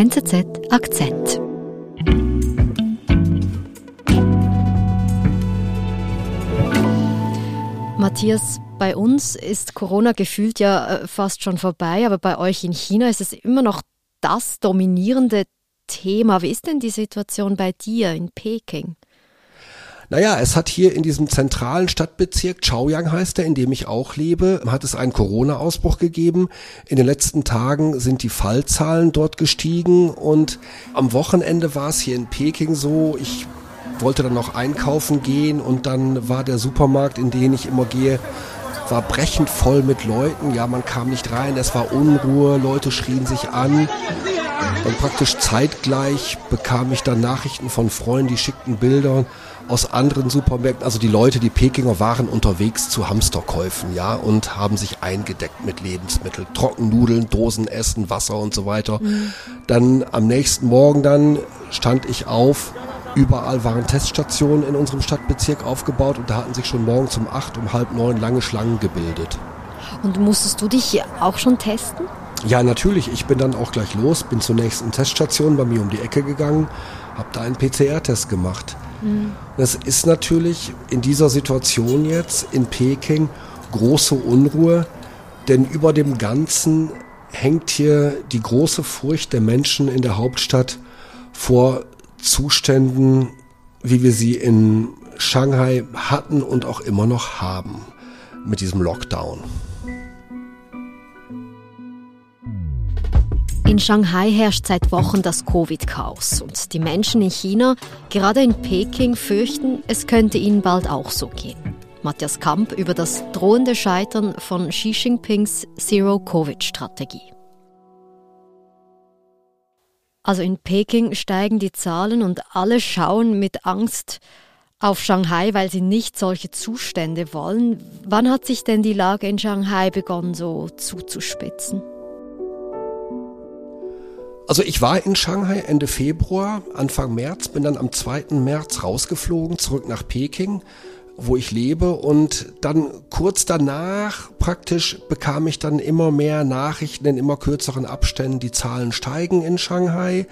NZZ Akzent. Matthias, bei uns ist Corona gefühlt ja äh, fast schon vorbei, aber bei euch in China ist es immer noch das dominierende Thema. Wie ist denn die Situation bei dir in Peking? Naja, es hat hier in diesem zentralen Stadtbezirk, Chaoyang heißt er, in dem ich auch lebe, hat es einen Corona-Ausbruch gegeben. In den letzten Tagen sind die Fallzahlen dort gestiegen und am Wochenende war es hier in Peking so, ich wollte dann noch einkaufen gehen und dann war der Supermarkt, in den ich immer gehe, war brechend voll mit Leuten. Ja, man kam nicht rein, es war Unruhe, Leute schrien sich an. Dann praktisch zeitgleich bekam ich dann Nachrichten von Freunden, die schickten Bilder aus anderen Supermärkten. Also die Leute, die Pekinger waren unterwegs zu Hamsterkäufen, ja, und haben sich eingedeckt mit Lebensmitteln, Trockennudeln, Dosenessen, Wasser und so weiter. Mhm. Dann am nächsten Morgen dann stand ich auf, Überall waren Teststationen in unserem Stadtbezirk aufgebaut und da hatten sich schon morgens um acht, um halb neun lange Schlangen gebildet. Und musstest du dich auch schon testen? Ja, natürlich. Ich bin dann auch gleich los, bin zur nächsten Teststation bei mir um die Ecke gegangen, habe da einen PCR-Test gemacht. Mhm. Das ist natürlich in dieser Situation jetzt in Peking große Unruhe, denn über dem Ganzen hängt hier die große Furcht der Menschen in der Hauptstadt vor Zuständen, wie wir sie in Shanghai hatten und auch immer noch haben mit diesem Lockdown. In Shanghai herrscht seit Wochen das Covid-Chaos und die Menschen in China, gerade in Peking, fürchten, es könnte ihnen bald auch so gehen. Matthias Kamp über das drohende Scheitern von Xi Jinpings Zero-Covid-Strategie. Also in Peking steigen die Zahlen und alle schauen mit Angst auf Shanghai, weil sie nicht solche Zustände wollen. Wann hat sich denn die Lage in Shanghai begonnen so zuzuspitzen? Also ich war in Shanghai Ende Februar, Anfang März, bin dann am 2. März rausgeflogen, zurück nach Peking wo ich lebe. Und dann kurz danach praktisch bekam ich dann immer mehr Nachrichten in immer kürzeren Abständen. Die Zahlen steigen in Shanghai.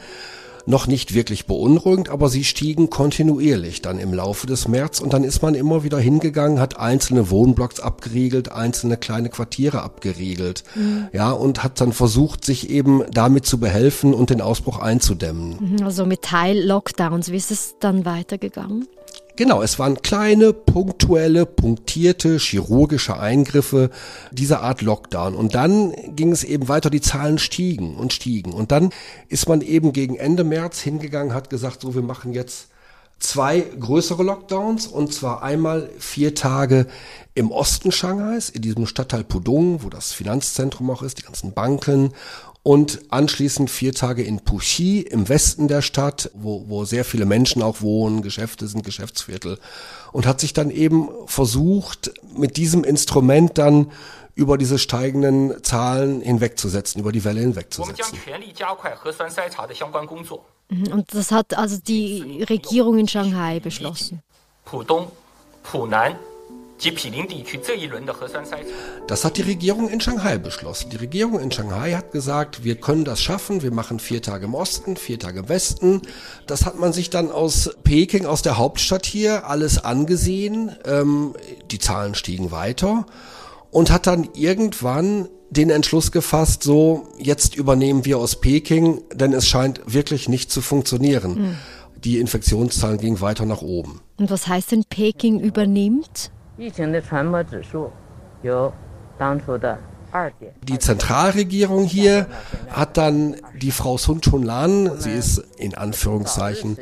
Noch nicht wirklich beunruhigend, aber sie stiegen kontinuierlich dann im Laufe des März und dann ist man immer wieder hingegangen, hat einzelne Wohnblocks abgeriegelt, einzelne kleine Quartiere abgeriegelt, mhm. ja, und hat dann versucht, sich eben damit zu behelfen und den Ausbruch einzudämmen. Mhm, also mit Teil-Lockdowns, wie ist es dann weitergegangen? Genau, es waren kleine, punktuelle, punktierte, chirurgische Eingriffe dieser Art Lockdown. Und dann ging es eben weiter, die Zahlen stiegen und stiegen. Und dann ist man eben gegen Ende März hingegangen, hat gesagt, so, wir machen jetzt zwei größere Lockdowns und zwar einmal vier Tage im Osten Shanghais, in diesem Stadtteil Pudong, wo das Finanzzentrum auch ist, die ganzen Banken und anschließend vier Tage in Puxi im Westen der Stadt, wo, wo sehr viele Menschen auch wohnen, Geschäfte sind Geschäftsviertel und hat sich dann eben versucht, mit diesem Instrument dann über diese steigenden Zahlen hinwegzusetzen, über die Welle hinwegzusetzen. Mhm, und das hat also die Regierung in Shanghai beschlossen. Pudong, Punan, das hat die Regierung in Shanghai beschlossen. Die Regierung in Shanghai hat gesagt, wir können das schaffen, wir machen vier Tage im Osten, vier Tage im Westen. Das hat man sich dann aus Peking, aus der Hauptstadt hier, alles angesehen. Ähm, die Zahlen stiegen weiter und hat dann irgendwann den Entschluss gefasst, so jetzt übernehmen wir aus Peking, denn es scheint wirklich nicht zu funktionieren. Mhm. Die Infektionszahlen gingen weiter nach oben. Und was heißt denn Peking übernimmt? Die Zentralregierung hier hat dann die Frau Sun Chun-lan, sie ist in Anführungszeichen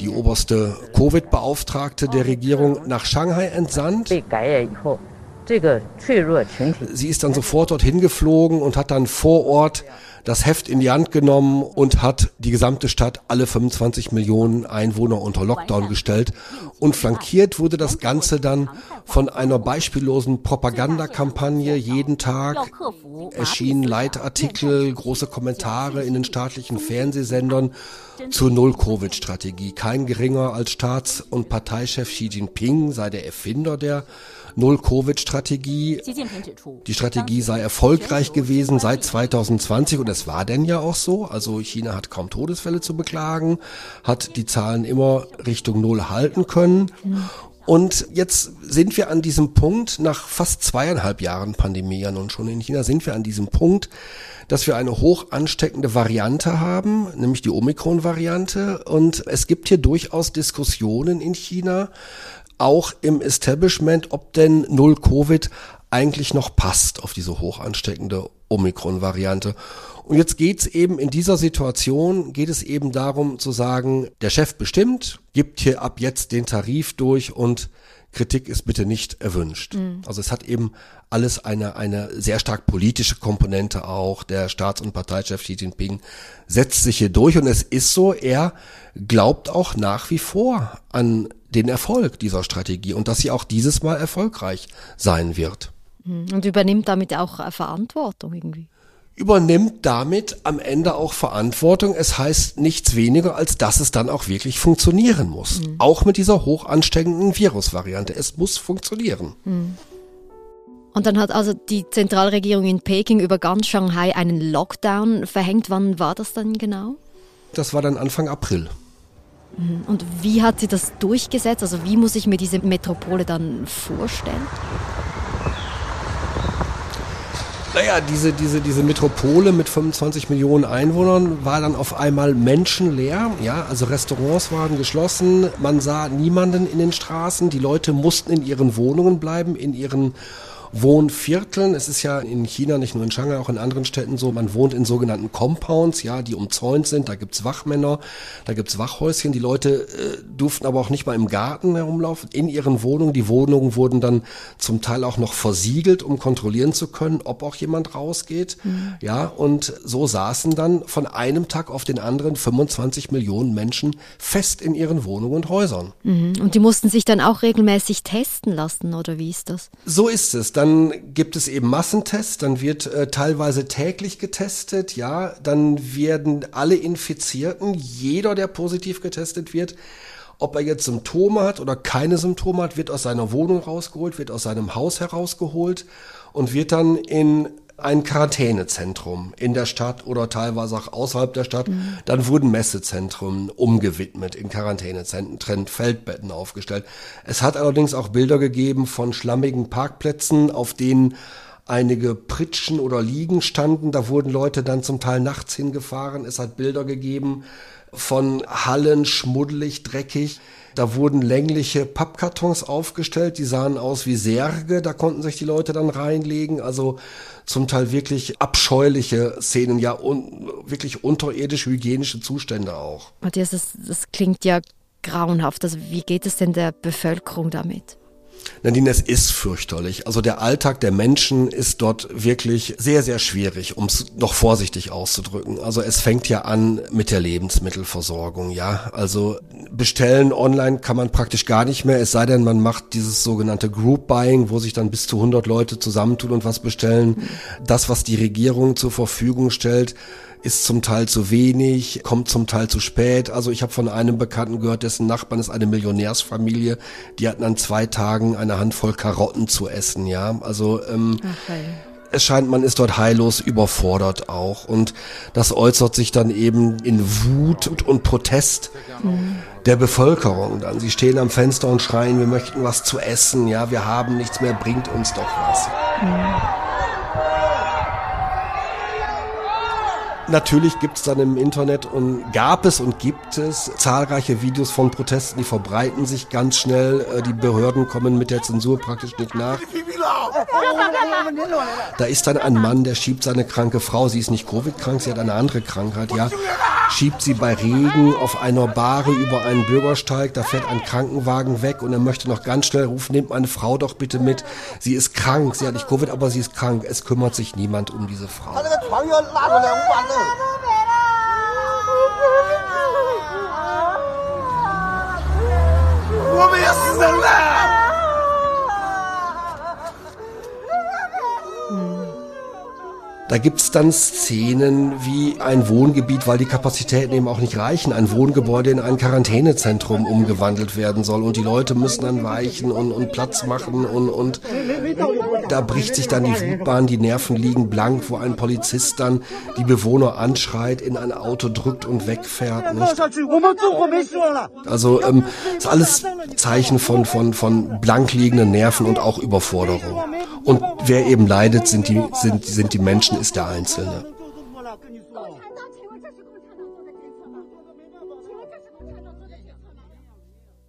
die oberste Covid-Beauftragte der Regierung, nach Shanghai entsandt. Sie ist dann sofort dorthin geflogen und hat dann vor Ort das Heft in die Hand genommen und hat die gesamte Stadt, alle 25 Millionen Einwohner unter Lockdown gestellt. Und flankiert wurde das Ganze dann von einer beispiellosen Propagandakampagne. Jeden Tag erschienen Leitartikel, große Kommentare in den staatlichen Fernsehsendern zur Null-Covid-Strategie. Kein geringer als Staats- und Parteichef Xi Jinping sei der Erfinder der Null-Covid-Strategie. Die Strategie sei erfolgreich gewesen seit 2020 und es war denn ja auch so. Also China hat kaum Todesfälle zu beklagen, hat die Zahlen immer Richtung Null halten können. Und jetzt sind wir an diesem Punkt, nach fast zweieinhalb Jahren Pandemie ja nun schon in China, sind wir an diesem Punkt, dass wir eine hoch ansteckende Variante haben, nämlich die Omikron-Variante. Und es gibt hier durchaus Diskussionen in China, auch im Establishment, ob denn Null Covid eigentlich noch passt auf diese hoch ansteckende Omikron-Variante. Und jetzt geht's eben in dieser Situation, geht es eben darum zu sagen, der Chef bestimmt, gibt hier ab jetzt den Tarif durch und Kritik ist bitte nicht erwünscht. Mhm. Also es hat eben alles eine, eine sehr stark politische Komponente auch. Der Staats- und Parteichef Xi Jinping setzt sich hier durch und es ist so, er glaubt auch nach wie vor an den Erfolg dieser Strategie und dass sie auch dieses Mal erfolgreich sein wird. Mhm. Und übernimmt damit auch Verantwortung irgendwie übernimmt damit am Ende auch Verantwortung. Es heißt nichts weniger, als dass es dann auch wirklich funktionieren muss. Mhm. Auch mit dieser hoch ansteckenden Virusvariante. Es muss funktionieren. Mhm. Und dann hat also die Zentralregierung in Peking über ganz Shanghai einen Lockdown verhängt. Wann war das dann genau? Das war dann Anfang April. Mhm. Und wie hat sie das durchgesetzt? Also wie muss ich mir diese Metropole dann vorstellen? Naja, diese, diese, diese Metropole mit 25 Millionen Einwohnern war dann auf einmal menschenleer. Ja, also Restaurants waren geschlossen. Man sah niemanden in den Straßen. Die Leute mussten in ihren Wohnungen bleiben, in ihren Wohnvierteln. Es ist ja in China, nicht nur in Shanghai, auch in anderen Städten so, man wohnt in sogenannten Compounds, ja, die umzäunt sind. Da gibt's Wachmänner, da gibt's Wachhäuschen. Die Leute äh, durften aber auch nicht mal im Garten herumlaufen, in ihren Wohnungen. Die Wohnungen wurden dann zum Teil auch noch versiegelt, um kontrollieren zu können, ob auch jemand rausgeht. Mhm. Ja, und so saßen dann von einem Tag auf den anderen 25 Millionen Menschen fest in ihren Wohnungen und Häusern. Mhm. Und die mussten sich dann auch regelmäßig testen lassen, oder wie ist das? So ist es. Dann gibt es eben Massentests, dann wird äh, teilweise täglich getestet, ja, dann werden alle Infizierten, jeder, der positiv getestet wird, ob er jetzt Symptome hat oder keine Symptome hat, wird aus seiner Wohnung rausgeholt, wird aus seinem Haus herausgeholt und wird dann in ein Quarantänezentrum in der Stadt oder teilweise auch außerhalb der Stadt. Mhm. Dann wurden Messezentren umgewidmet, in Quarantänezentren Feldbetten aufgestellt. Es hat allerdings auch Bilder gegeben von schlammigen Parkplätzen, auf denen einige Pritschen oder Liegen standen. Da wurden Leute dann zum Teil nachts hingefahren. Es hat Bilder gegeben von Hallen, schmuddelig, dreckig. Da wurden längliche Pappkartons aufgestellt, die sahen aus wie Särge, da konnten sich die Leute dann reinlegen. Also zum Teil wirklich abscheuliche Szenen, ja, un, wirklich unterirdisch hygienische Zustände auch. Matthias, das, das klingt ja grauenhaft. Also wie geht es denn der Bevölkerung damit? Nadine, es ist fürchterlich. Also der Alltag der Menschen ist dort wirklich sehr, sehr schwierig, um es noch vorsichtig auszudrücken. Also es fängt ja an mit der Lebensmittelversorgung, ja. Also bestellen online kann man praktisch gar nicht mehr, es sei denn, man macht dieses sogenannte Group Buying, wo sich dann bis zu 100 Leute zusammentun und was bestellen. Das, was die Regierung zur Verfügung stellt, ist zum Teil zu wenig, kommt zum Teil zu spät. Also ich habe von einem Bekannten gehört, dessen Nachbarn ist eine Millionärsfamilie, die hatten an zwei Tagen eine Handvoll Karotten zu essen, ja. Also ähm, okay. es scheint, man ist dort heillos überfordert auch. Und das äußert sich dann eben in Wut und Protest. Mhm der Bevölkerung dann. Sie stehen am Fenster und schreien, wir möchten was zu essen, ja, wir haben nichts mehr, bringt uns doch was. Mhm. Natürlich gibt es dann im Internet und gab es und gibt es zahlreiche Videos von Protesten, die verbreiten sich ganz schnell. Äh, die Behörden kommen mit der Zensur praktisch nicht nach. Da ist dann ein Mann, der schiebt seine kranke Frau, sie ist nicht Covid-krank, sie hat eine andere Krankheit, ja, schiebt sie bei Regen auf einer Bahre über einen Bürgersteig, da fährt ein Krankenwagen weg und er möchte noch ganz schnell rufen, nehmt meine Frau doch bitte mit. Sie ist krank, sie hat nicht Covid, aber sie ist krank. Es kümmert sich niemand um diese Frau. Da gibt's dann Szenen wie ein Wohngebiet, weil die Kapazitäten eben auch nicht reichen, ein Wohngebäude in ein Quarantänezentrum umgewandelt werden soll und die Leute müssen dann weichen und, und Platz machen und, und da bricht sich dann die Wutbahn, die Nerven liegen blank, wo ein Polizist dann die Bewohner anschreit, in ein Auto drückt und wegfährt. Nicht? Also ähm, ist alles Zeichen von, von, von blank liegenden Nerven und auch Überforderung. Und wer eben leidet, sind die, sind, sind die Menschen, ist der Einzelne.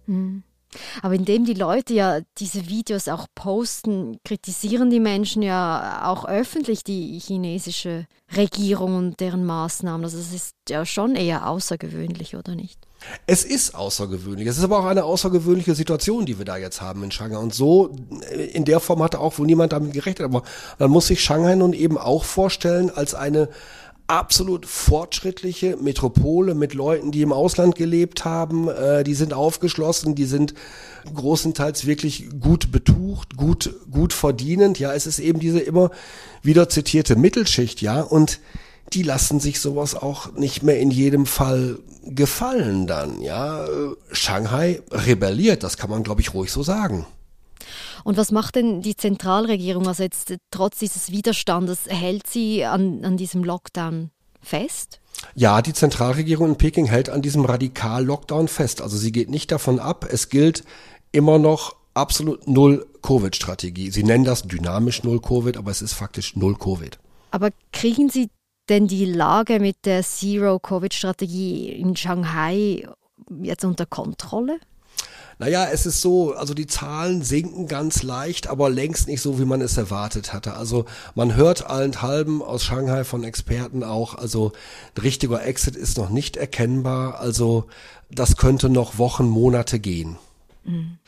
Hm. Aber indem die Leute ja diese Videos auch posten, kritisieren die Menschen ja auch öffentlich die chinesische Regierung und deren Maßnahmen. Also es ist ja schon eher außergewöhnlich, oder nicht? Es ist außergewöhnlich. Es ist aber auch eine außergewöhnliche Situation, die wir da jetzt haben in Shanghai. Und so äh, in der Form hatte auch wohl niemand damit gerechnet. Aber man muss sich Shanghai nun eben auch vorstellen als eine absolut fortschrittliche Metropole mit Leuten, die im Ausland gelebt haben. Äh, die sind aufgeschlossen, die sind großenteils wirklich gut betucht, gut, gut verdienend. Ja, es ist eben diese immer wieder zitierte Mittelschicht, ja, und die lassen sich sowas auch nicht mehr in jedem Fall gefallen dann, ja. Shanghai rebelliert, das kann man, glaube ich, ruhig so sagen. Und was macht denn die Zentralregierung, also jetzt trotz dieses Widerstandes, hält sie an, an diesem Lockdown fest? Ja, die Zentralregierung in Peking hält an diesem Radikal-Lockdown fest. Also sie geht nicht davon ab. Es gilt immer noch absolut null Covid-Strategie. Sie nennen das dynamisch null Covid, aber es ist faktisch null Covid. Aber kriegen Sie denn die Lage mit der Zero-Covid-Strategie in Shanghai jetzt unter Kontrolle? Naja, es ist so, also die Zahlen sinken ganz leicht, aber längst nicht so, wie man es erwartet hatte. Also man hört allenthalben aus Shanghai von Experten auch, also ein richtiger Exit ist noch nicht erkennbar. Also das könnte noch Wochen, Monate gehen. Mhm.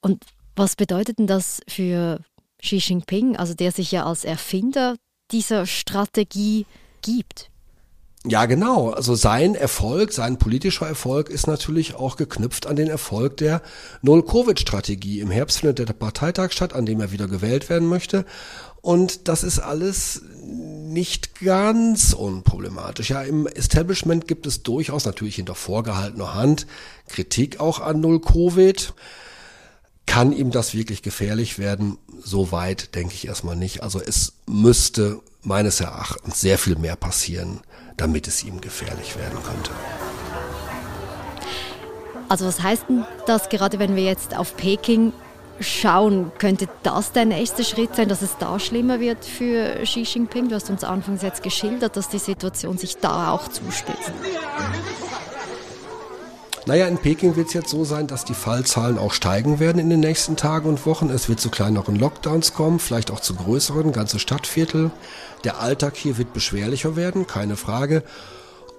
Und was bedeutet denn das für Xi Jinping, also der sich ja als Erfinder dieser Strategie gibt? Ja, genau. Also sein Erfolg, sein politischer Erfolg ist natürlich auch geknüpft an den Erfolg der Null-Covid-Strategie. Im Herbst findet der Parteitag statt, an dem er wieder gewählt werden möchte. Und das ist alles nicht ganz unproblematisch. Ja, im Establishment gibt es durchaus natürlich hinter vorgehaltener Hand Kritik auch an Null-Covid. Kann ihm das wirklich gefährlich werden? Soweit denke ich erstmal nicht. Also es müsste meines Erachtens sehr viel mehr passieren, damit es ihm gefährlich werden könnte. Also was heißt denn das, gerade wenn wir jetzt auf Peking schauen, könnte das der nächste Schritt sein, dass es da schlimmer wird für Xi Jinping? Du hast uns anfangs jetzt geschildert, dass die Situation sich da auch zuspitzt. Naja, in Peking wird es jetzt so sein, dass die Fallzahlen auch steigen werden in den nächsten Tagen und Wochen. Es wird zu kleineren Lockdowns kommen, vielleicht auch zu größeren, ganze Stadtviertel. Der Alltag hier wird beschwerlicher werden, keine Frage.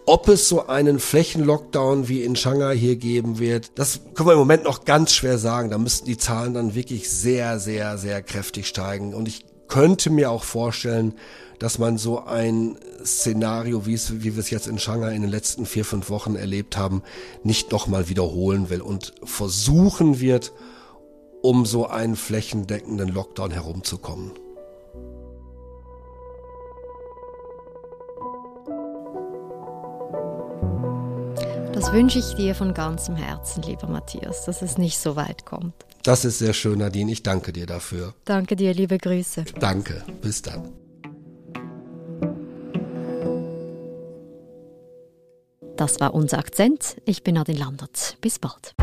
Ob es so einen Flächenlockdown wie in Shanghai hier geben wird, das können wir im Moment noch ganz schwer sagen. Da müssten die Zahlen dann wirklich sehr, sehr, sehr kräftig steigen. Und ich könnte mir auch vorstellen, dass man so ein Szenario, wie, es, wie wir es jetzt in Shanghai in den letzten vier, fünf Wochen erlebt haben, nicht nochmal wiederholen will und versuchen wird, um so einen flächendeckenden Lockdown herumzukommen. Das wünsche ich dir von ganzem Herzen, lieber Matthias, dass es nicht so weit kommt. Das ist sehr schön, Nadine. Ich danke dir dafür. Danke dir, liebe Grüße. Danke. Bis dann. Das war unser Akzent. Ich bin Nadine Landert. Bis bald.